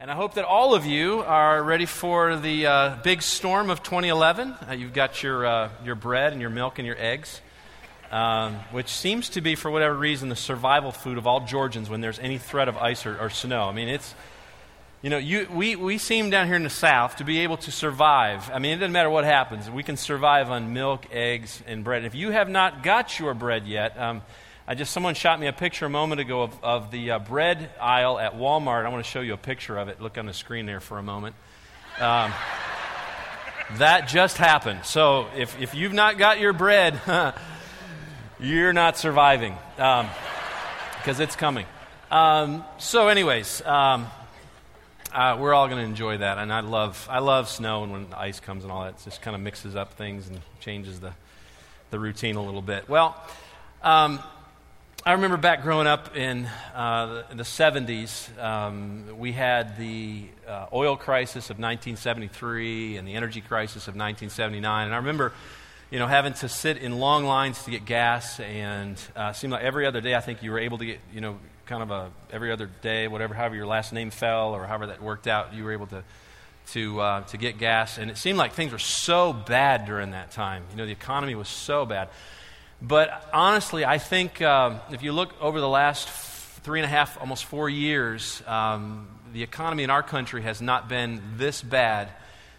And I hope that all of you are ready for the uh, big storm of 2011. Uh, you've got your, uh, your bread and your milk and your eggs, um, which seems to be, for whatever reason, the survival food of all Georgians when there's any threat of ice or, or snow. I mean, it's, you know, you, we, we seem down here in the South to be able to survive. I mean, it doesn't matter what happens. We can survive on milk, eggs, and bread. If you have not got your bread yet, um, I just someone shot me a picture a moment ago of, of the uh, bread aisle at Walmart. I want to show you a picture of it. Look on the screen there for a moment. Um, that just happened. So if, if you've not got your bread, you're not surviving because um, it's coming. Um, so, anyways, um, uh, we're all going to enjoy that, and I love I love snow and when ice comes and all that. It just kind of mixes up things and changes the the routine a little bit. Well. I remember back growing up in, uh, the, 70s, um, we had the uh, oil crisis of 1973 and the energy crisis of 1979. And I remember, you know, having to sit in long lines to get gas, and uh, seemed like every other day I think you were able to get, you know, kind of a every other day, whatever, however your last name fell or however that worked out, you were able to to uh, to get gas. And it seemed like things were so bad during that time. You know, the economy was so bad. But honestly, I think um, if you look over the last three and a half, almost four years, um, the economy in our country has not been this bad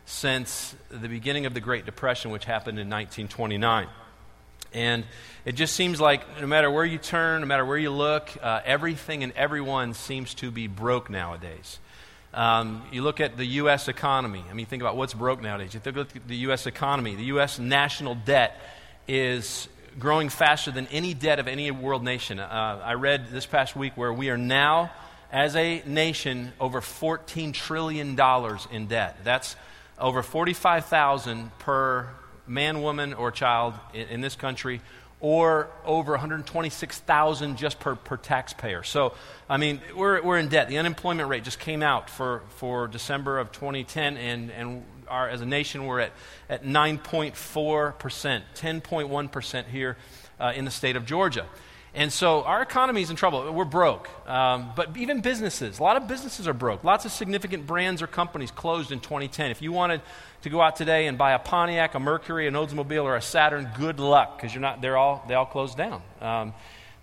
since the beginning of the Great Depression, which happened in 1929. And it just seems like no matter where you turn, no matter where you look, uh, everything and everyone seems to be broke nowadays. Um, you look at the U.S. economy. I mean, think about what's broke nowadays. You look at the U.S. economy. The U.S. national debt is growing faster than any debt of any world nation. Uh, I read this past week where we are now, as a nation, over $14 trillion in debt. That's over 45,000 per man, woman, or child in, in this country, or over 126,000 just per, per taxpayer. So, I mean, we're, we're in debt. The unemployment rate just came out for, for December of 2010, and, and our, as a nation, we're at, at 9.4%, 10.1% here uh, in the state of Georgia. And so our economy is in trouble. We're broke. Um, but even businesses, a lot of businesses are broke. Lots of significant brands or companies closed in 2010. If you wanted to go out today and buy a Pontiac, a Mercury, an Oldsmobile, or a Saturn, good luck because you're not. They're all they all closed down. Um,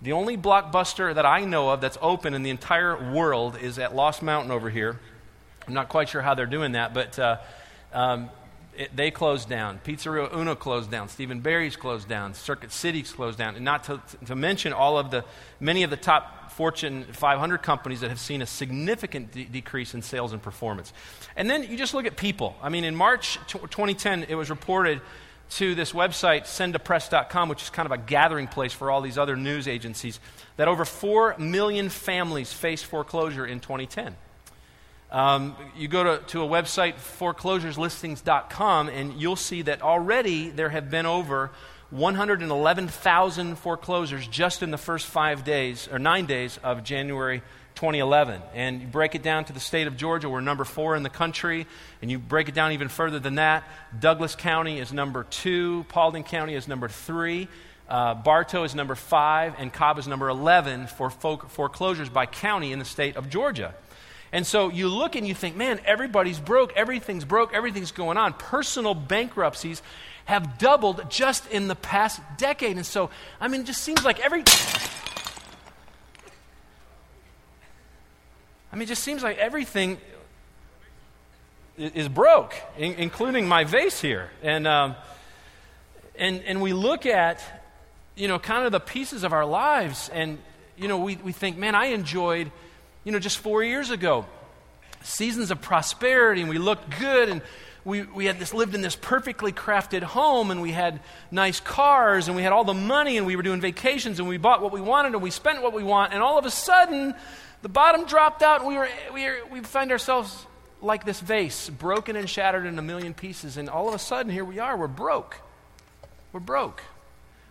the only blockbuster that I know of that's open in the entire world is at Lost Mountain over here. I'm not quite sure how they're doing that, but uh, um, it, they closed down. Pizzeria Uno closed down. Steve & Barry's closed down. Circuit City's closed down. And not to, to mention all of the, many of the top Fortune 500 companies that have seen a significant de- decrease in sales and performance. And then you just look at people. I mean, in March t- 2010, it was reported to this website, sendtopress.com, which is kind of a gathering place for all these other news agencies, that over 4 million families faced foreclosure in 2010. Um, you go to, to a website, foreclosureslistings.com, and you'll see that already there have been over 111,000 foreclosures just in the first five days, or nine days of January 2011. And you break it down to the state of Georgia, we're number four in the country. And you break it down even further than that, Douglas County is number two, Paulding County is number three. Uh, Bartow is number five, and Cobb is number 11 for foreclosures by county in the state of Georgia. And so you look and you think, man, everybody's broke, everything's broke, everything's going on. Personal bankruptcies have doubled just in the past decade. And so, I mean, it just seems like every. I mean, it just seems like everything is broke, in, including my vase here. And, um, and, and we look at, you know, kind of the pieces of our lives, and, you know, we, we think, man, I enjoyed you know, just four years ago. Seasons of prosperity, and we looked good, and we, we had this lived in this perfectly crafted home, and we had nice cars, and we had all the money, and we were doing vacations, and we bought what we wanted, and we spent what we want, and all of a sudden, the bottom dropped out, and we were we, were, we find ourselves like this vase, broken and shattered in a million pieces, and all of a sudden, here we are, we're broke. We're broke.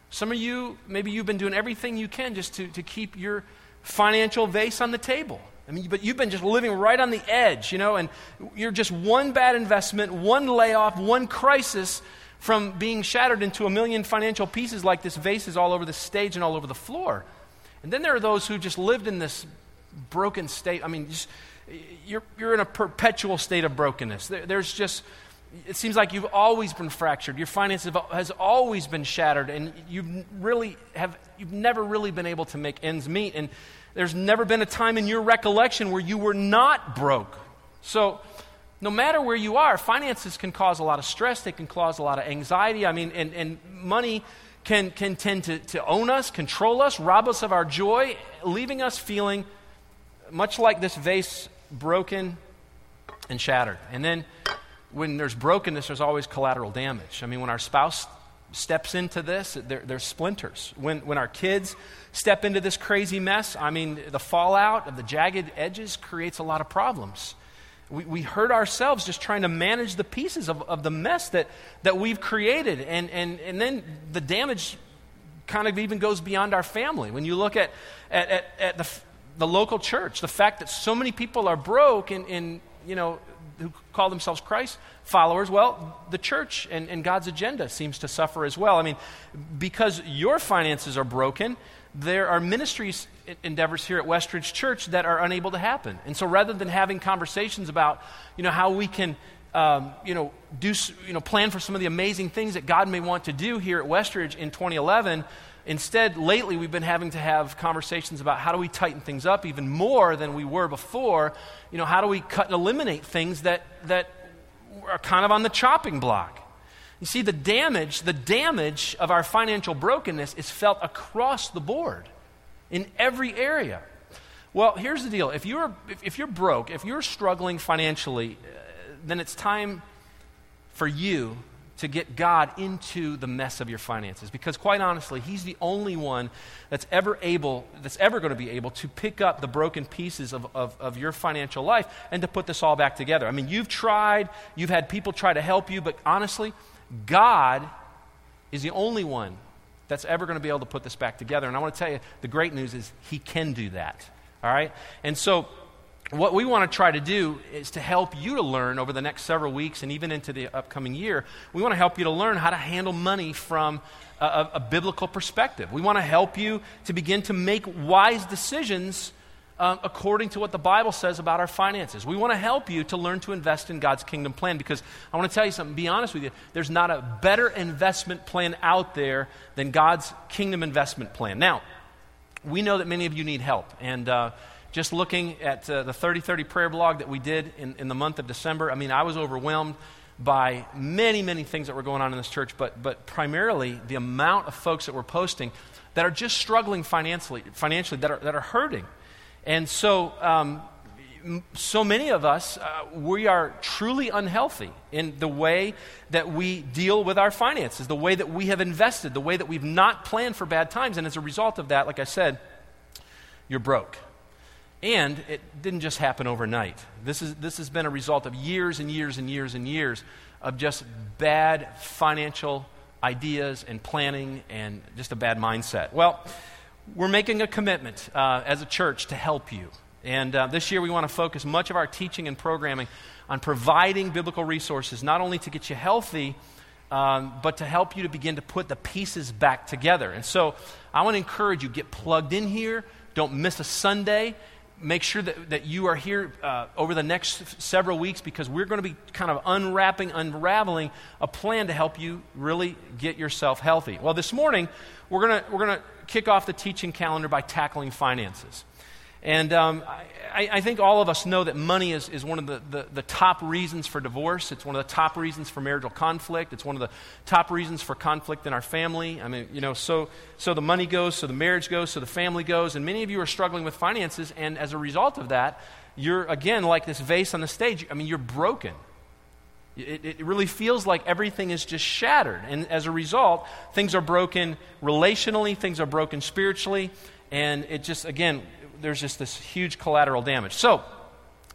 Some of you, maybe you've been doing everything you can just to, to keep your financial vase on the table. I mean, but you've been just living right on the edge, you know, and you're just one bad investment, one layoff, one crisis from being shattered into a million financial pieces like this vase is all over the stage and all over the floor. And then there are those who just lived in this broken state. I mean, just you're, you're in a perpetual state of brokenness. There, there's just, it seems like you've always been fractured. Your finances have, has always been shattered, and you've really have, you've never really been able to make ends meet. And there's never been a time in your recollection where you were not broke. So, no matter where you are, finances can cause a lot of stress, they can cause a lot of anxiety. I mean, and, and money can, can tend to, to own us, control us, rob us of our joy, leaving us feeling much like this vase broken and shattered. And then when there's brokenness, there's always collateral damage. I mean, when our spouse steps into this, there's splinters. When, when our kids step into this crazy mess, I mean, the fallout of the jagged edges creates a lot of problems. We, we hurt ourselves just trying to manage the pieces of, of the mess that, that we've created. And, and, and then the damage kind of even goes beyond our family. When you look at, at, at, at the, the local church, the fact that so many people are broke and, and you know, who call themselves Christ followers, well, the church and, and God's agenda seems to suffer as well. I mean, because your finances are broken, there are ministries endeavors here at Westridge Church that are unable to happen. And so rather than having conversations about, you know, how we can, um, you know, do, you know, plan for some of the amazing things that God may want to do here at Westridge in 2011, instead, lately we've been having to have conversations about how do we tighten things up even more than we were before. You know, how do we cut and eliminate things that, that are kind of on the chopping block. You see, the damage, the damage of our financial brokenness is felt across the board in every area. Well, here's the deal. If you're, if, if you're broke, if you're struggling financially, uh, then it's time for you to get God into the mess of your finances. Because quite honestly, He's the only one that's ever able, that's ever going to be able to pick up the broken pieces of, of, of, your financial life and to put this all back together. I mean, you've tried, you've had people try to help you, but honestly, God is the only one that's ever going to be able to put this back together. And I want to tell you, the great news is He can do that. All right? And so, what we want to try to do is to help you to learn over the next several weeks and even into the upcoming year. We want to help you to learn how to handle money from a, a, a biblical perspective. We want to help you to begin to make wise decisions uh, according to what the Bible says about our finances. We want to help you to learn to invest in God's kingdom plan because I want to tell you something, be honest with you, there's not a better investment plan out there than God's kingdom investment plan. Now, we know that many of you need help. And uh, just looking at uh, the 3030 prayer blog that we did in, in the month of December, I mean, I was overwhelmed by many, many things that were going on in this church, but, but primarily the amount of folks that were posting that are just struggling financially, financially that, are, that are hurting. And so, um, so many of us, uh, we are truly unhealthy in the way that we deal with our finances, the way that we have invested, the way that we've not planned for bad times. And as a result of that, like I said, you're broke. And it didn't just happen overnight. This, is, this has been a result of years and years and years and years of just bad financial ideas and planning and just a bad mindset. Well, we're making a commitment uh, as a church to help you. And uh, this year we want to focus much of our teaching and programming on providing biblical resources, not only to get you healthy, um, but to help you to begin to put the pieces back together. And so I want to encourage you get plugged in here. Don't miss a Sunday. Make sure that, that you are here uh, over the next several weeks because we're going to be kind of unwrapping, unraveling a plan to help you really get yourself healthy. Well, this morning, we're going we're going to kick off the teaching calendar by tackling finances. And um, I, I, think all of us know that money is, is one of the, the, the, top reasons for divorce. It's one of the top reasons for marital conflict. It's one of the top reasons for conflict in our family. I mean, you know, so, so the money goes, so the marriage goes, so the family goes. And many of you are struggling with finances. And as a result of that, you're, again, like this vase on the stage. I mean, you're broken. It, it, really feels like everything is just shattered. And as a result, things are broken relationally, things are broken spiritually, and it just, again, there's just this huge collateral damage. So,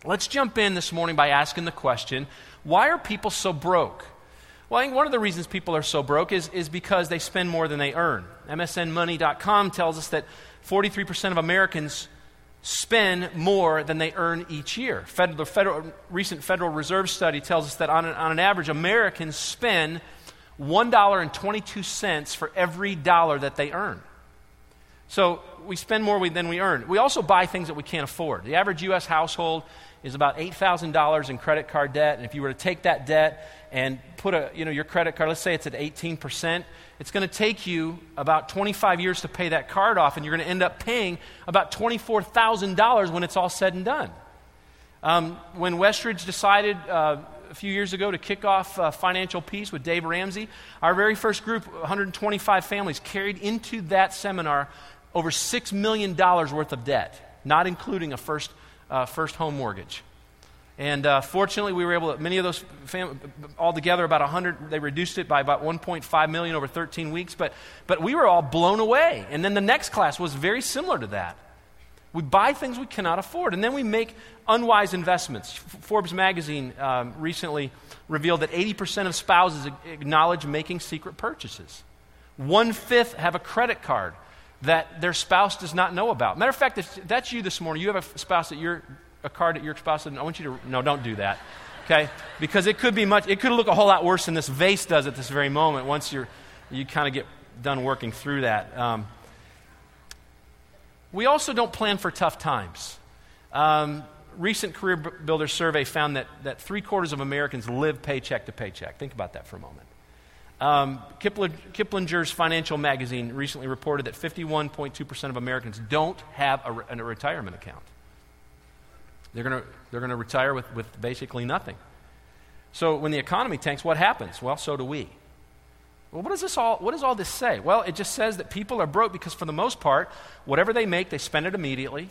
let's jump in this morning by asking the question why are people so broke? Well, I think one of the reasons people are so broke is, is because they spend more than they earn. MSNmoney.com tells us that 43% of Americans spend more than they earn each year. Federal, the federal, recent Federal Reserve study tells us that on an, on an average, Americans spend $1.22 for every dollar that they earn. So we spend more than we earn. We also buy things that we can't afford. The average U.S. household is about $8,000 in credit card debt. And if you were to take that debt and put a, you know, your credit card, let's say it's at 18%, it's going to take you about 25 years to pay that card off, and you're going to end up paying about $24,000 when it's all said and done. Um, when Westridge decided uh, a few years ago to kick off uh, Financial Peace with Dave Ramsey, our very first group, 125 families, carried into that seminar over $6 million worth of debt, not including a first, uh, first home mortgage. And uh, fortunately, we were able to, many of those, fam- altogether about 100, they reduced it by about 1.5 million over 13 weeks, but, but we were all blown away. And then the next class was very similar to that. We buy things we cannot afford, and then we make unwise investments. Forbes magazine um, recently revealed that 80% of spouses acknowledge making secret purchases. One fifth have a credit card that their spouse does not know about. Matter of fact, if that's you this morning, you have a spouse that you're a card that your spouse doesn't. I want you to no, don't do that, okay? Because it could be much. It could look a whole lot worse than this vase does at this very moment. Once you're you kind of get done working through that. Um, we also don't plan for tough times. Um, recent Career Builder survey found that, that three quarters of Americans live paycheck to paycheck. Think about that for a moment. Um, Kiplinger's Financial Magazine recently reported that 51.2% of Americans don't have a, a retirement account. They're going to they're to retire with, with basically nothing. So when the economy tanks, what happens? Well, so do we. Well, what does, this all, what does all this say? Well, it just says that people are broke because, for the most part, whatever they make, they spend it immediately.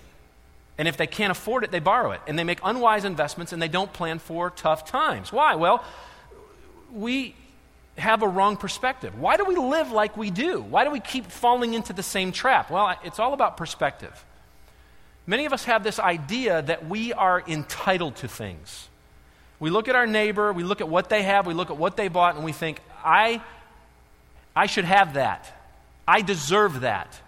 And if they can't afford it, they borrow it. And they make unwise investments and they don't plan for tough times. Why? Well, we have a wrong perspective. Why do we live like we do? Why do we keep falling into the same trap? Well, it's all about perspective. Many of us have this idea that we are entitled to things. We look at our neighbor, we look at what they have, we look at what they bought, and we think, I I should have that. I deserve that.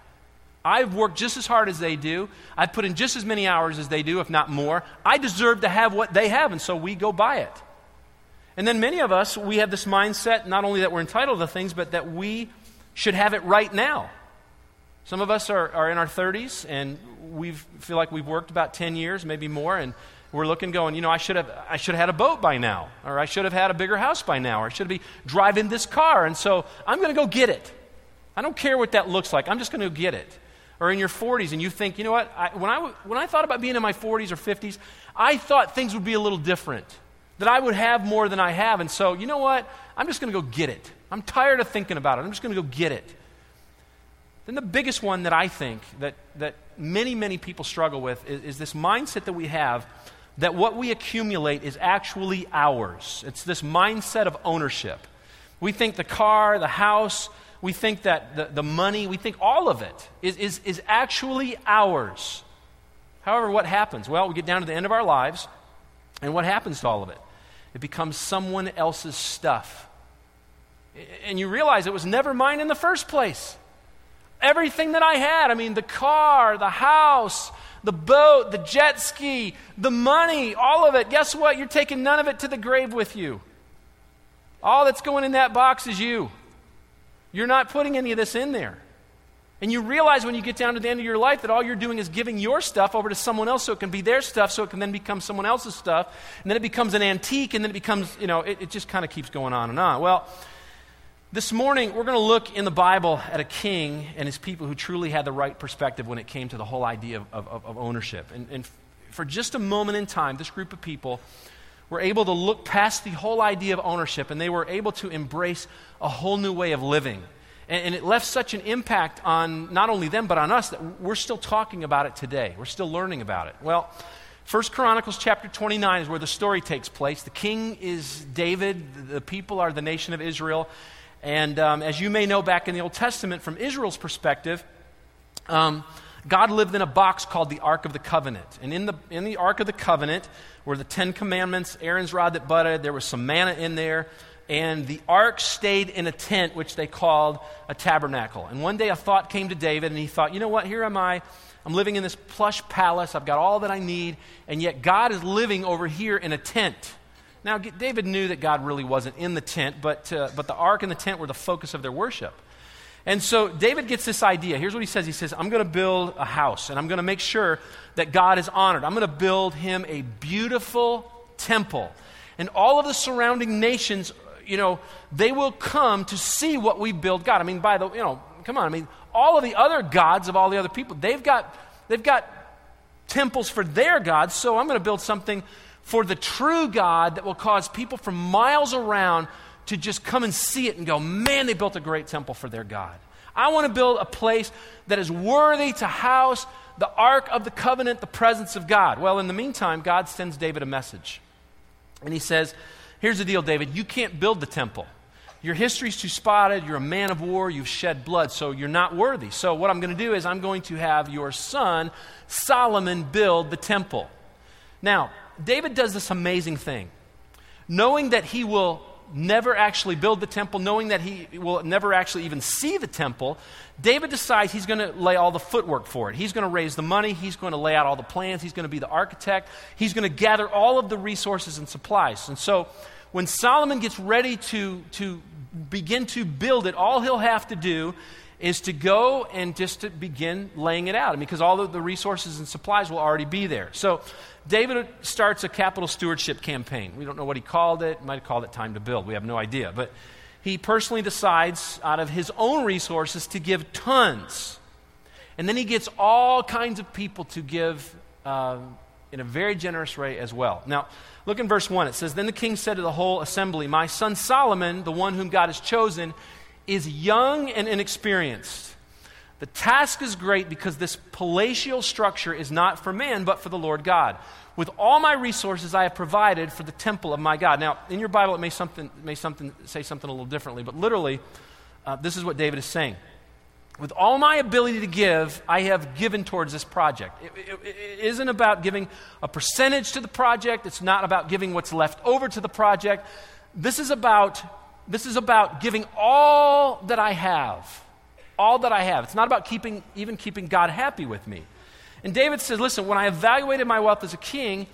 I've worked just as hard as they do. I've put in just as many hours as they do, if not more. I deserve to have what they have, and so we go buy it. And then many of us, we have this mindset not only that we're entitled to things, but that we should have it right now. Some of us are, are in our 30s, and we feel like we've worked about 10 years, maybe more, and we're looking, going, you know, I should have, I should have had a boat by now, or I should have had a bigger house by now, or I should be driving this car, and so I'm going to go get it. I don't care what that looks like. I'm just going to get it. Or in your 40s, and you think, you know what? I, when, I, when I thought about being in my 40s or 50s, I thought things would be a little different, that I would have more than I have, and so, you know what? I'm just going to go get it. I'm tired of thinking about it. I'm just going to go get it. Then the biggest one that I think that, that many, many people struggle with is, is this mindset that we have that what we accumulate is actually ours. It's this mindset of ownership. We think the car, the house, we think that the, the money, we think all of it is, is, is actually ours. However, what happens? Well, we get down to the end of our lives, and what happens to all of it? It becomes someone else's stuff. And you realize it was never mine in the first place. Everything that I had, I mean, the car, the house, the boat, the jet ski, the money, all of it. Guess what? You're taking none of it to the grave with you. All that's going in that box is you. You're not putting any of this in there. And you realize when you get down to the end of your life that all you're doing is giving your stuff over to someone else so it can be their stuff, so it can then become someone else's stuff. And then it becomes an antique, and then it becomes, you know, it, it just kind of keeps going on and on. Well, this morning, we're going to look in the Bible at a king and his people who truly had the right perspective when it came to the whole idea of, of, of ownership. And, and, for just a moment in time, this group of people were able to look past the whole idea of ownership and they were able to embrace a whole new way of living. And, and it left such an impact on not only them, but on us that we're still talking about it today. We're still learning about it. Well, First Chronicles chapter 29 is where the story takes place. The king is David, the people are the nation of Israel. And um, as you may know, back in the Old Testament, from Israel's perspective, um, God lived in a box called the Ark of the Covenant. And in the, in the Ark of the Covenant were the Ten Commandments, Aaron's rod that budded, there was some manna in there, and the ark stayed in a tent, which they called a tabernacle. And one day a thought came to David, and he thought, you know what, here am I. I'm living in this plush palace. I've got all that I need, and yet God is living over here in a tent. Now, David knew that God really wasn't in the tent, but, uh, but the ark and the tent were the focus of their worship. And so David gets this idea. Here's what he says He says, I'm going to build a house, and I'm going to make sure that God is honored. I'm going to build him a beautiful temple. And all of the surrounding nations, you know, they will come to see what we build God. I mean, by the, you know, come on. I mean, all of the other gods of all the other people, they've got, they've got temples for their gods, so I'm going to build something for the true God that will cause people from miles around to just come and see it and go, man, they built a great temple for their God. I want to build a place that is worthy to house the Ark of the Covenant, the presence of God. Well, in the meantime, God sends David a message. And he says, Here's the deal, David. You can't build the temple. Your history's too spotted. You're a man of war. You've shed blood, so you're not worthy. So, what I'm going to do is, I'm going to have your son, Solomon, build the temple. Now, David does this amazing thing. Knowing that he will never actually build the temple, knowing that he will never actually even see the temple, David decides he's going to lay all the footwork for it. He's going to raise the money, he's going to lay out all the plans, he's going to be the architect, he's going to gather all of the resources and supplies. And so when Solomon gets ready to, to begin to build it, all he'll have to do is to go and just to begin laying it out I mean, because all of the resources and supplies will already be there. So David starts a capital stewardship campaign. We don't know what he called it. Might have called it Time to Build. We have no idea. But he personally decides, out of his own resources, to give tons. And then he gets all kinds of people to give uh, in a very generous way as well. Now, look in verse 1. It says Then the king said to the whole assembly, My son Solomon, the one whom God has chosen, is young and inexperienced the task is great because this palatial structure is not for man, but for the Lord God. With all my resources, I have provided for the temple of my God. Now, in your Bible, it may, something, may something, say something a little differently, but literally, uh, this is what David is saying. With all my ability to give, I have given towards this project. It, it, it isn't about giving a percentage to the project, it's not about giving what's left over to the project. This is about, this is about giving all that I have all that I have. It's not about keeping, even keeping God happy with me. And David says, listen, when I evaluated my wealth as a king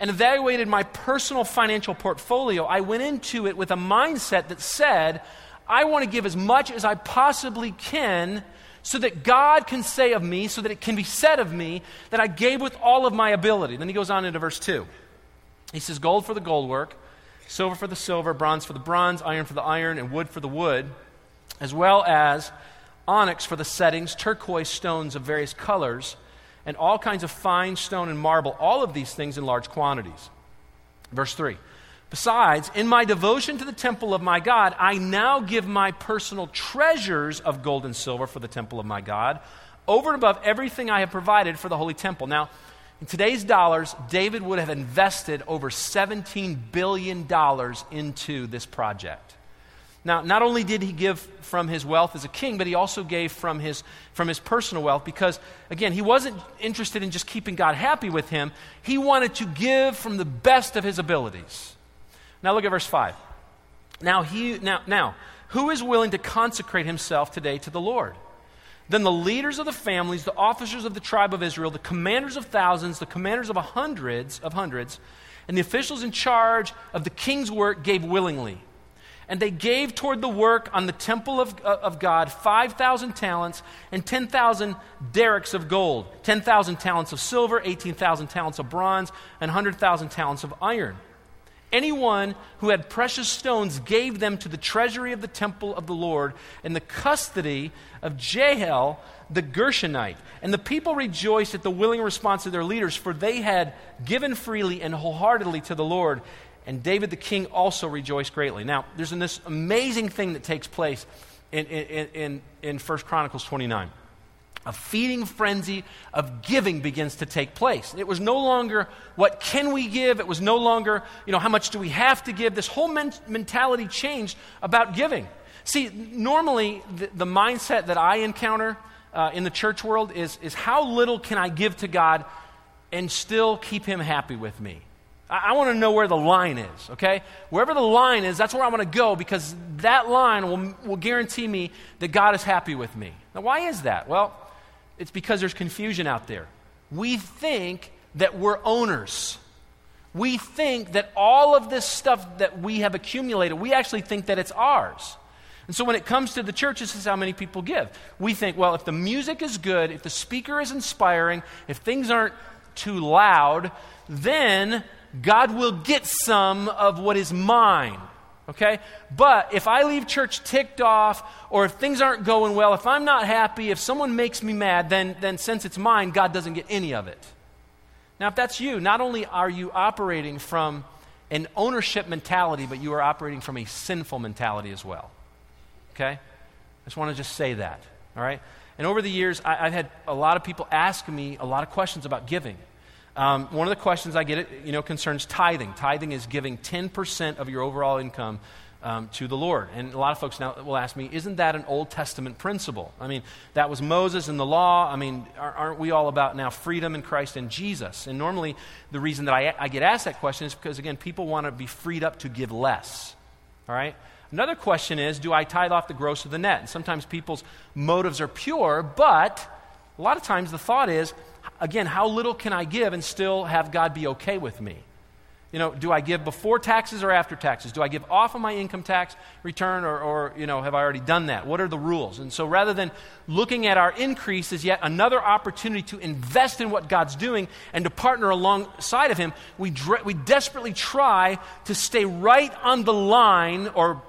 and evaluated my personal financial portfolio, I went into it with a mindset that said, I want to give as much as I possibly can so that God can say of me, so that it can be said of me, that I gave with all of my ability. Then he goes on into verse 2. He says, Gold for the gold work, silver for the silver, bronze for the bronze, iron for the iron, and wood for the wood, as well as onyx for the settings, turquoise stones of various colors, and all kinds of fine stone and marble, all of these things in large quantities. Verse 3 Besides, in my devotion to the temple of my God, I now give my personal treasures of gold and silver for the temple of my God, over and above everything I have provided for the holy temple. Now, in today's dollars, David would have invested over $17 billion into this project. Now, not only did he give from his wealth as a king, but he also gave from his, from his personal wealth because, again, he wasn't interested in just keeping God happy with him. He wanted to give from the best of his abilities. Now, look at verse 5. Now, he, now, now who is willing to consecrate himself today to the Lord? Then the leaders of the families, the officers of the tribe of Israel, the commanders of thousands, the commanders of hundreds, of hundreds, and the officials in charge of the king's work gave willingly and they gave toward the work on the temple of, uh, of God 5,000 talents and 10,000 darics of gold, 10,000 talents of silver, 18,000 talents of bronze, and 100,000 talents of iron. Anyone who had precious stones gave them to the treasury of the temple of the Lord in the custody of Jehiel the Gershonite. And the people rejoiced at the willing response of their leaders, for they had given freely and wholeheartedly to the Lord, and David the king also rejoiced greatly. Now, there's this amazing thing that takes place in, in, in, in 1 Chronicles 29. A feeding frenzy of giving begins to take place. It was no longer what can we give? It was no longer, you know, how much do we have to give? This whole men- mentality changed about giving. See, normally the, the mindset that I encounter uh, in the church world is, is how little can I give to God and still keep Him happy with me? I, I want to know where the line is, okay? Wherever the line is, that's where I want to go because that line will, will guarantee me that God is happy with me. Now, why is that? Well, it's because there's confusion out there. We think that we're owners. We think that all of this stuff that we have accumulated, we actually think that it's ours. And so when it comes to the church, this is how many people give. We think, well, if the music is good, if the speaker is inspiring, if things aren't too loud, then God will get some of what is mine. Okay? But if I leave church ticked off, or if things aren't going well, if I'm not happy, if someone makes me mad, then, then since it's mine, God doesn't get any of it. Now, if that's you, not only are you operating from an ownership mentality, but you are operating from a sinful mentality as well. Okay? I just want to just say that. All right? And over the years, I, have had a lot of people ask me a lot of questions about giving. Um, one of the questions I get, you know, concerns tithing. Tithing is giving 10% of your overall income um, to the Lord. And a lot of folks now will ask me, isn't that an Old Testament principle? I mean, that was Moses and the law. I mean, aren't we all about now freedom in Christ and Jesus? And normally, the reason that I, I get asked that question is because, again, people want to be freed up to give less. All right? Another question is, do I tithe off the gross of the net? And sometimes people's motives are pure, but a lot of times the thought is, again, how little can I give and still have God be okay with me? You know, do I give before taxes or after taxes? Do I give off of my income tax return or, or, you know, have I already done that? What are the rules? And so rather than looking at our increase as yet another opportunity to invest in what God's doing and to partner alongside of Him, we, dre- we desperately try to stay right on the line or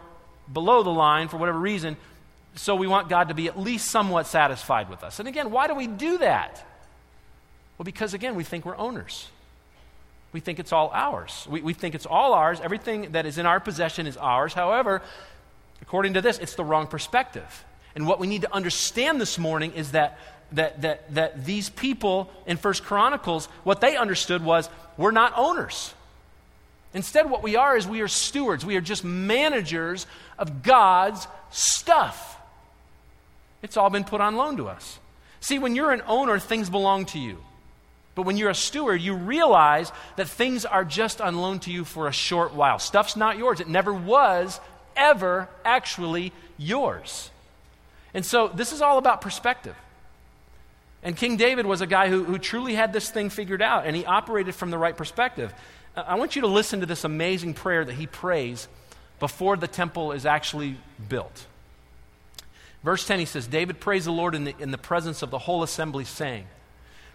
below the line for whatever reason. So we want God to be at least somewhat satisfied with us. And again, why do we do that? Well, because again, we think we're owners. We think it's all ours. We, we think it's all ours. Everything that is in our possession is ours. However, according to this, it's the wrong perspective. And what we need to understand this morning is that, that, that, that these people in First Chronicles, what they understood was we're not owners. Instead, what we are is we are stewards. We are just managers of God's stuff. It's all been put on loan to us. See, when you're an owner, things belong to you. But when you're a steward, you realize that things are just on loan to you for a short while. Stuff's not yours. It never was ever actually yours. And so this is all about perspective. And King David was a guy who, who truly had this thing figured out, and he operated from the right perspective. Uh, I want you to listen to this amazing prayer that he prays before the temple is actually built. Verse 10, he says, David praised the Lord in the, in the presence of the whole assembly, saying,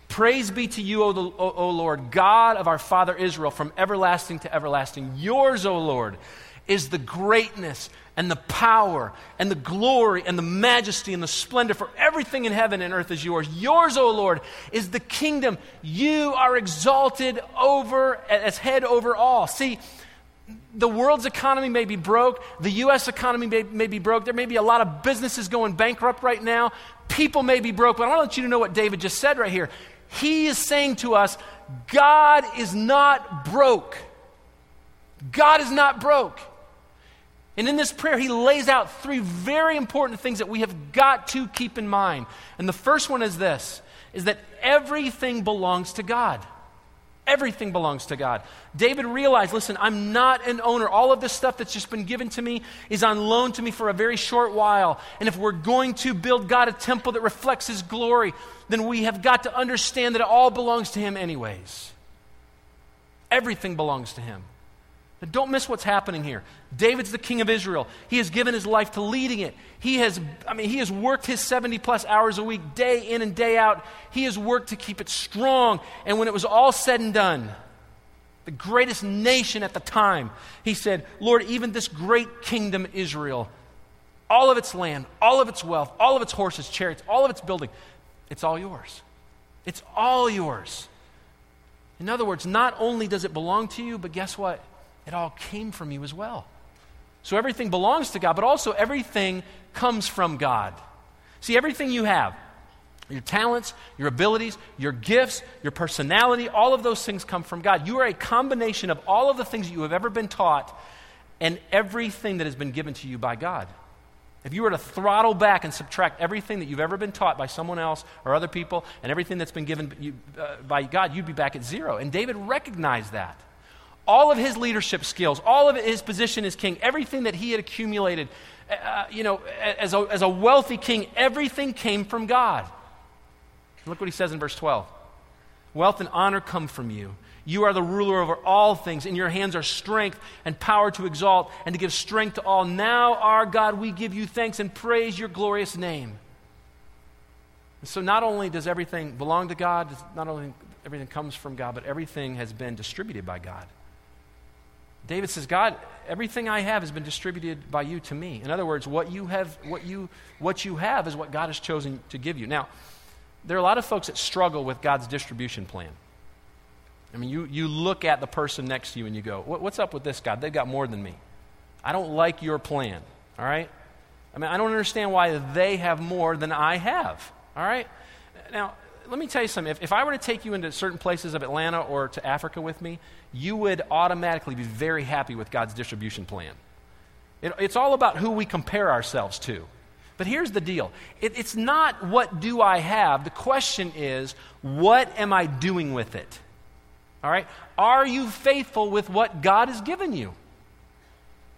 Praise be to you, o, o, Lord, God of our father Israel, from everlasting to everlasting. Yours, O Lord, is the greatness and the power and the glory and the majesty and the splendor, for everything in heaven and earth is yours. Yours, O Lord, is the kingdom. You are exalted over as head over all. See, the world's economy may be broke. The U.S. economy may, may, be broke. There may be a lot of businesses going bankrupt right now. People may be broke. But I want to let you know what David just said right here. He is saying to us, God is not broke. God is not broke. And in this prayer, he lays out three very important things that we have got to keep in mind. And the first one is this is that everything belongs to God. Everything belongs to God. David realized listen, I'm not an owner. All of this stuff that's just been given to me is on loan to me for a very short while. And if we're going to build God a temple that reflects his glory, then we have got to understand that it all belongs to him, anyways. Everything belongs to him. Don't miss what's happening here. David's the king of Israel. He has given his life to leading it. He has, I mean, he has worked his 70 plus hours a week, day in and day out. He has worked to keep it strong. And when it was all said and done, the greatest nation at the time, he said, Lord, even this great kingdom, Israel, all of its land, all of its wealth, all of its horses, chariots, all of its building, it's all yours. It's all yours. In other words, not only does it belong to you, but guess what? It all came from you as well. So everything belongs to God, but also everything comes from God. See, everything you have, your talents, your abilities, your gifts, your personality, all of those things come from God. You are a combination of all of the things that you have ever been taught and everything that has been given to you by God. If you were to throttle back and subtract everything that you've ever been taught by someone else or other people and everything that's been given you, uh, by God, you'd be back at zero. And David recognized that all of his leadership skills, all of his position as king, everything that he had accumulated, uh, you know, as a, as a wealthy king, everything came from God. Look what he says in verse 12 Wealth and honor come from you. You are the ruler over all things. In your hands are strength and power to exalt and to give strength to all. Now, our God, we give you thanks and praise your glorious name. And so, not only does everything belong to God, not only everything comes from God, but everything has been distributed by God. David says, God, everything I have has been distributed by you to me. In other words, what you have, what you, what you have is what God has chosen to give you. Now, there are a lot of folks that struggle with God's distribution plan. I mean, you, you look at the person next to you and you go, what, What's up with this God? They've got more than me. I don't like your plan, all right? I mean, I don't understand why they have more than I have, all right? Now, let me tell you something. If, if I were to take you into certain places of Atlanta or to Africa with me, you would automatically be very happy with God's distribution plan. It, it's all about who we compare ourselves to. But here's the deal it, it's not what do I have. The question is, what am I doing with it? All right? Are you faithful with what God has given you?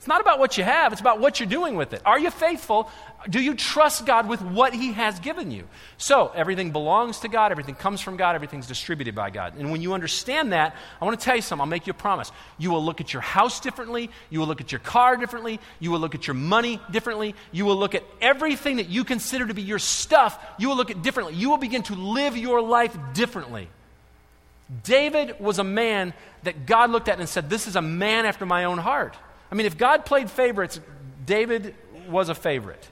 It's not about what you have, it's about what you're doing with it. Are you faithful? Do you trust God with what He has given you? So, everything belongs to God, everything comes from God, everything's distributed by God. And when you understand that, I want to tell you something. I'll make you a promise. You will look at your house differently, you will look at your car differently, you will look at your money differently, you will look at everything that you consider to be your stuff, you will look at differently. You will begin to live your life differently. David was a man that God looked at and said, This is a man after my own heart. I mean, if God played favorites, David was a favorite.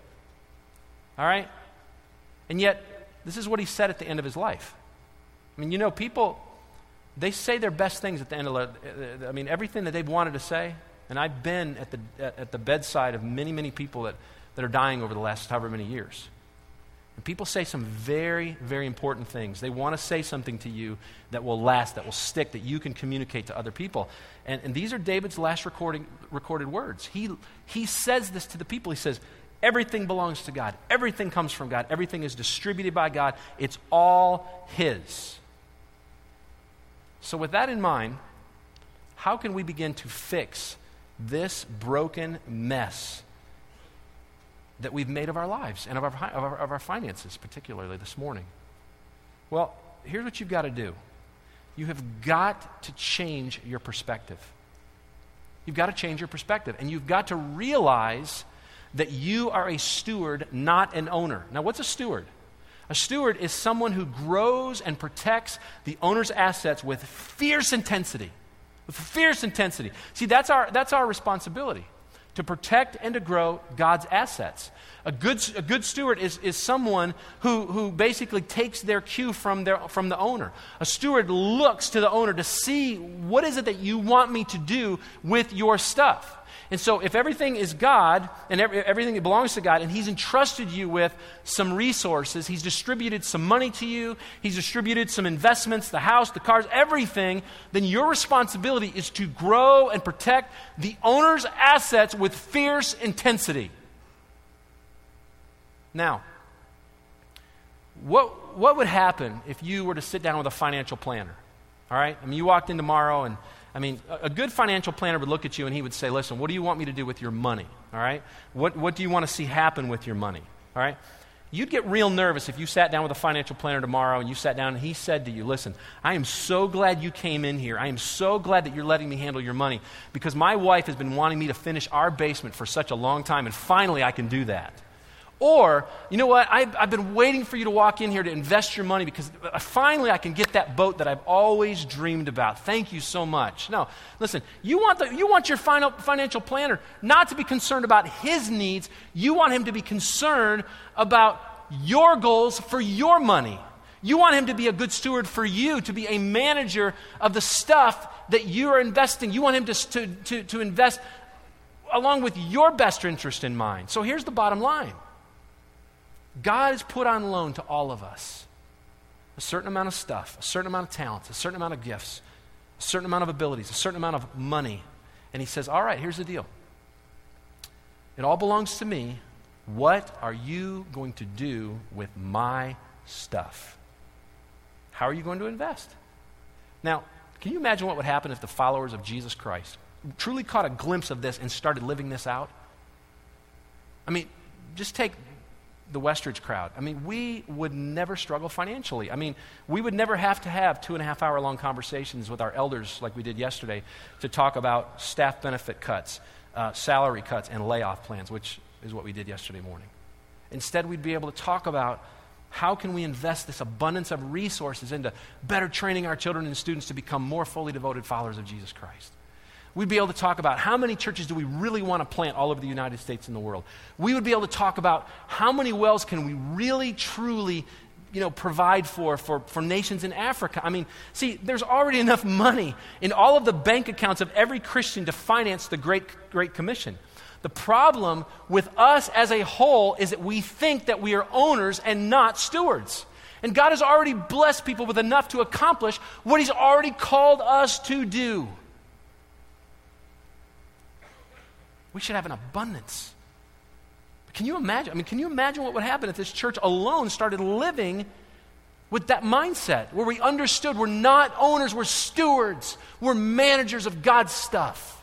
All right? And yet, this is what he said at the end of his life. I mean, you know, people, they say their best things at the end of, I mean, everything that they've wanted to say. And I've been at the, at the bedside of many, many people that, that are dying over the last however many years. And people say some very, very important things. They want to say something to you that will last, that will stick, that you can communicate to other people. And, and these are David's last recording, recorded words. He, he says this to the people. He says, Everything belongs to God, everything comes from God, everything is distributed by God, it's all His. So, with that in mind, how can we begin to fix this broken mess that we've made of our lives and of our, of our, of our finances, particularly this morning? Well, here's what you've got to do you have got to change your perspective. You've got to change your perspective, and you've got to realize that you are a steward, not an owner. Now, what's a steward? A steward is someone who grows and protects the owner's assets with fierce intensity. With fierce intensity. See, that's our, that's our responsibility to protect and to grow God's assets. A good, a good steward is, is someone who, who basically takes their cue from, their, from the owner. A steward looks to the owner to see what is it that you want me to do with your stuff. And so, if everything is God and every, everything belongs to God, and He's entrusted you with some resources, He's distributed some money to you, He's distributed some investments, the house, the cars, everything, then your responsibility is to grow and protect the owner's assets with fierce intensity. Now, what, what would happen if you were to sit down with a financial planner? All right? I mean, you walked in tomorrow and I mean, a good financial planner would look at you and he would say, Listen, what do you want me to do with your money? All right? What, what do you want to see happen with your money? All right? You'd get real nervous if you sat down with a financial planner tomorrow and you sat down and he said to you, Listen, I am so glad you came in here. I am so glad that you're letting me handle your money because my wife has been wanting me to finish our basement for such a long time and finally I can do that. Or, you know what, I've, I've, been waiting for you to walk in here to invest your money because finally I can get that boat that I've always dreamed about. Thank you so much. No, listen, you want, the, you want your final, financial planner not to be concerned about his needs, you want him to be concerned about your goals for your money. You want him to be a good steward for you, to be a manager of the stuff that you are investing. You want him to, to, to, to invest along with your best interest in mind. So here's the bottom line God has put on loan to all of us a certain amount of stuff, a certain amount of talents, a certain amount of gifts, a certain amount of abilities, a certain amount of money. And He says, All right, here's the deal. It all belongs to me. What are you going to do with my stuff? How are you going to invest? Now, can you imagine what would happen if the followers of Jesus Christ truly caught a glimpse of this and started living this out? I mean, just take the Westridge crowd. I mean, we would never struggle financially. I mean, we would never have to have two and a half hour long conversations with our elders like we did yesterday to talk about staff benefit cuts, uh, salary cuts, and layoff plans, which is what we did yesterday morning. Instead, we'd be able to talk about how can we invest this abundance of resources into better training our children and students to become more fully devoted followers of Jesus Christ. We'd be able to talk about how many churches do we really want to plant all over the United States and the world. We would be able to talk about how many wells can we really, truly you know, provide for, for, for nations in Africa. I mean, see, there's already enough money in all of the bank accounts of every Christian to finance the Great, Great Commission. The problem with us as a whole is that we think that we are owners and not stewards. And God has already blessed people with enough to accomplish what He's already called us to do. We should have an abundance. Can you imagine? I mean, can you imagine what would happen if this church alone started living with that mindset where we understood we're not owners, we're stewards, we're managers of God's stuff?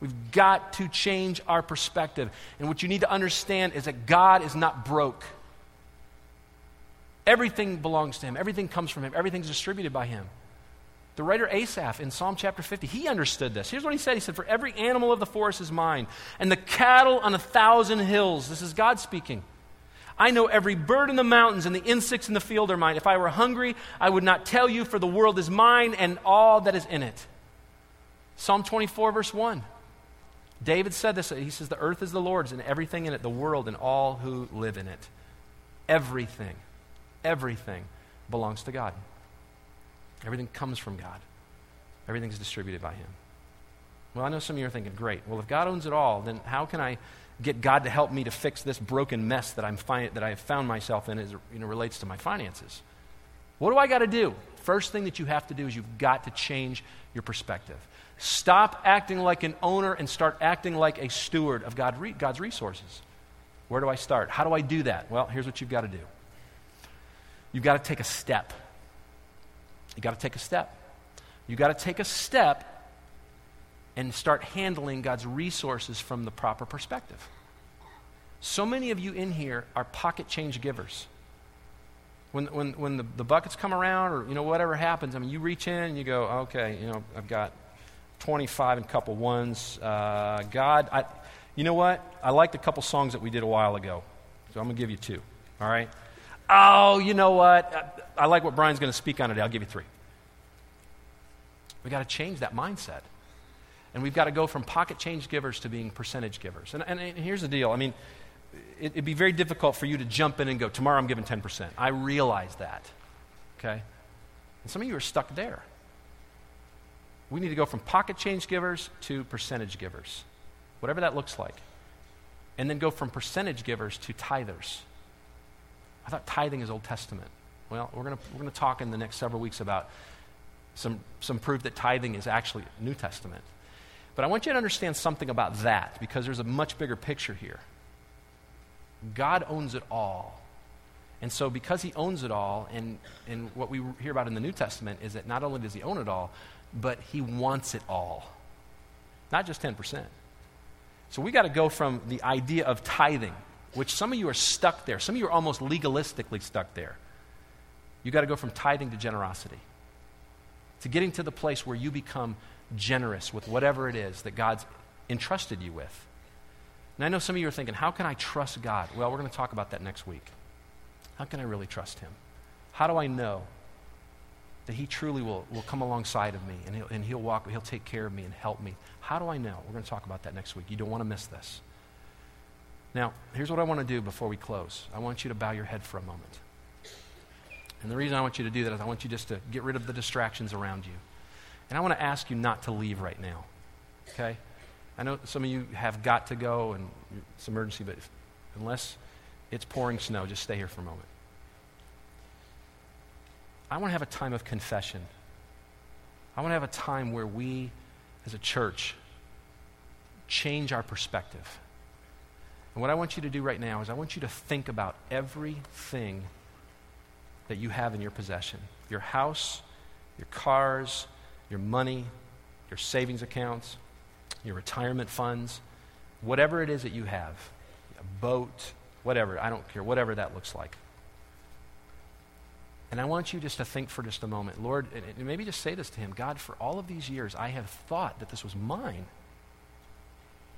We've got to change our perspective. And what you need to understand is that God is not broke. Everything belongs to Him, everything comes from Him, everything's distributed by Him. The writer Asaph in Psalm chapter 50, he understood this. Here's what he said He said, For every animal of the forest is mine, and the cattle on a thousand hills. This is God speaking. I know every bird in the mountains and the insects in the field are mine. If I were hungry, I would not tell you, for the world is mine and all that is in it. Psalm 24, verse 1. David said this. He says, The earth is the Lord's and everything in it, the world and all who live in it. Everything, everything belongs to God. Everything comes from God. everything's distributed by Him. Well, I know some of you are thinking, great. Well, if God owns it all, then how can I get God to help me to fix this broken mess that, I'm fi- that I have found myself in as it you know, relates to my finances? What do I got to do? First thing that you have to do is you've got to change your perspective. Stop acting like an owner and start acting like a steward of God re- God's resources. Where do I start? How do I do that? Well, here's what you've got to do you've got to take a step. You've got to take a step. You've got to take a step and start handling God's resources from the proper perspective. So many of you in here are pocket change givers. When, when, when the, the buckets come around or, you know, whatever happens, I mean, you reach in and you go, okay, you know, I've got 25 and a couple ones. Uh, God, I, you know what? I liked a couple songs that we did a while ago. So I'm going to give you two. All right? Oh, you know what? I, like what Brian's going to speak on today. I'll give you three. We've got to change that mindset. And we've got to go from pocket change givers to being percentage givers. And, and, and here's the deal I mean, it, it'd be very difficult for you to jump in and go, tomorrow I'm giving 10%. I realize that. Okay? And some of you are stuck there. We need to go from pocket change givers to percentage givers, whatever that looks like. And then go from percentage givers to tithers. I thought tithing is Old Testament. Well, we're going we're gonna talk in the next several weeks about some, some proof that tithing is actually New Testament. But I want you to understand something about that because there's a much bigger picture here. God owns it all. And so, because he owns it all, and, and what we hear about in the New Testament is that not only does he own it all, but he wants it all, not just 10%. So we got to go from the idea of tithing, which some of you are stuck there. Some of you are almost legalistically stuck there. You got to go from tithing to generosity, to getting to the place where you become generous with whatever it is that God's entrusted you with. And I know some of you are thinking, how can I trust God? Well, we're going to talk about that next week. How can I really trust Him? How do I know that he truly will, will come alongside of me and he'll, and he'll walk, he'll take care of me and help me. How do I know? We're going to talk about that next week. You don't want to miss this. Now, here's what I want to do before we close. I want you to bow your head for a moment. And the reason I want you to do that is I want you just to get rid of the distractions around you. And I want to ask you not to leave right now. Okay? I know some of you have got to go and it's an emergency, but if, unless it's pouring snow, just stay here for a moment. I want to have a time of confession. I want to have a time where we, as a church, change our perspective. And what I want you to do right now is I want you to think about everything that you have in your possession your house, your cars, your money, your savings accounts, your retirement funds, whatever it is that you have a boat, whatever, I don't care, whatever that looks like. And I want you just to think for just a moment, Lord, and maybe just say this to Him God, for all of these years, I have thought that this was mine.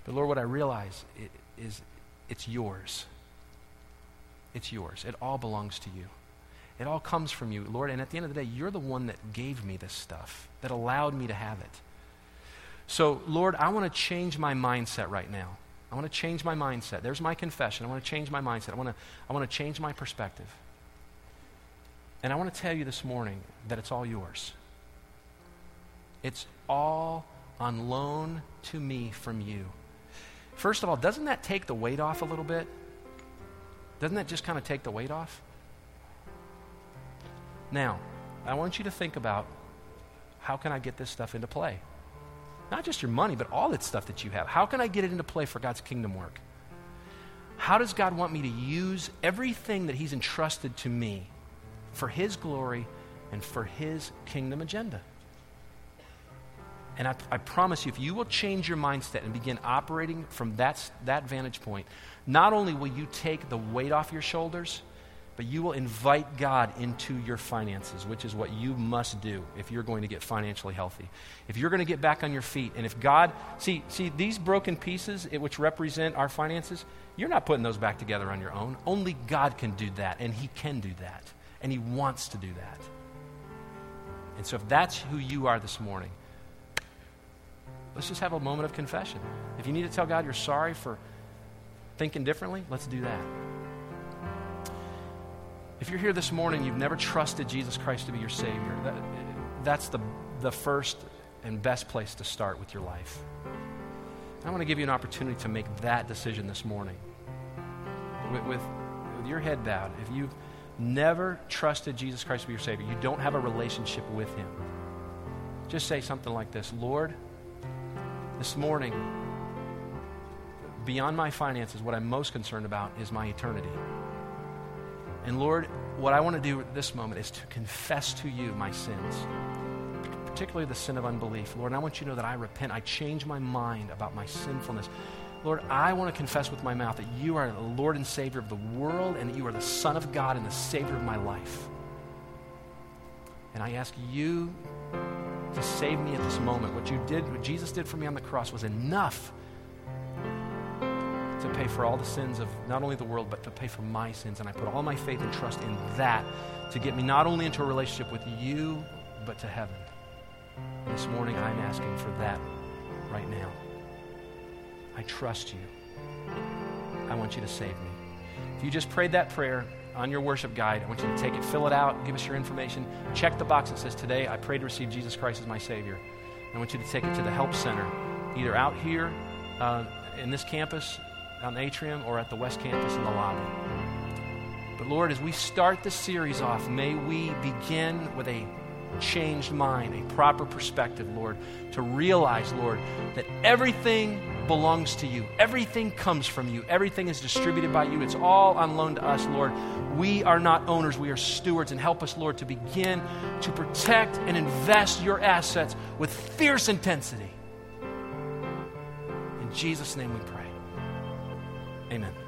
But Lord, what I realize is it's yours. It's yours. It all belongs to you. It all comes from you, Lord. And at the end of the day, you're the one that gave me this stuff, that allowed me to have it. So, Lord, I want to change my mindset right now. I want to change my mindset. There's my confession. I want to change my mindset. I want to, I want to change my perspective. And I want to tell you this morning that it's all yours. It's all on loan to me from you. First of all, doesn't that take the weight off a little bit? Doesn't that just kind of take the weight off? Now, I want you to think about how can I get this stuff into play? Not just your money, but all that stuff that you have. How can I get it into play for God's kingdom work? How does God want me to use everything that He's entrusted to me for His glory and for His kingdom agenda? And I, I, promise you, if you will change your mindset and begin operating from that, that vantage point, not only will you take the weight off your shoulders, but you will invite God into your finances, which is what you must do if you're going to get financially healthy. If you're going to get back on your feet, and if God, see, see these broken pieces which represent our finances, you're not putting those back together on your own. Only God can do that, and He can do that, and He wants to do that. And so if that's who you are this morning, let's just have a moment of confession. If you need to tell God you're sorry for thinking differently, let's do that. If you're here this morning, you've never trusted Jesus Christ to be your Savior, that, that's the, the first and best place to start with your life. I want to give you an opportunity to make that decision this morning. With, with, with your head bowed, if you've never trusted Jesus Christ to be your Savior, you don't have a relationship with Him, just say something like this Lord, this morning, beyond my finances, what I'm most concerned about is my eternity. And Lord, what I want to do at this moment is to confess to you my sins, particularly the sin of unbelief. Lord, I want you to know that I repent. I change my mind about my sinfulness. Lord, I want to confess with my mouth that you are the Lord and Savior of the world and that you are the Son of God and the Savior of my life. And I ask you to save me at this moment. What you did, what Jesus did for me on the cross was enough to pay for all the sins of not only the world, but to pay for my sins. And I put all my faith and trust in that to get me not only into a relationship with you, but to heaven. This morning, I'm asking for that right now. I trust you. I want you to save me. If you just prayed that prayer on your worship guide, I want you to take it, fill it out, give us your information. Check the box that says, Today I pray to receive Jesus Christ as my Savior. I want you to take it to the Help Center, either out here uh, in this campus on the atrium or at the West Campus in the lobby. But Lord, as we start this series off, may we begin with a changed mind, a proper perspective, Lord, to realize, Lord, that everything belongs to you. Everything comes from you. Everything is distributed by you. It's all on loan to us, Lord. We are not owners, we are stewards. And help us, Lord, to begin to protect and invest your assets with fierce intensity. In Jesus' name we pray. Amen.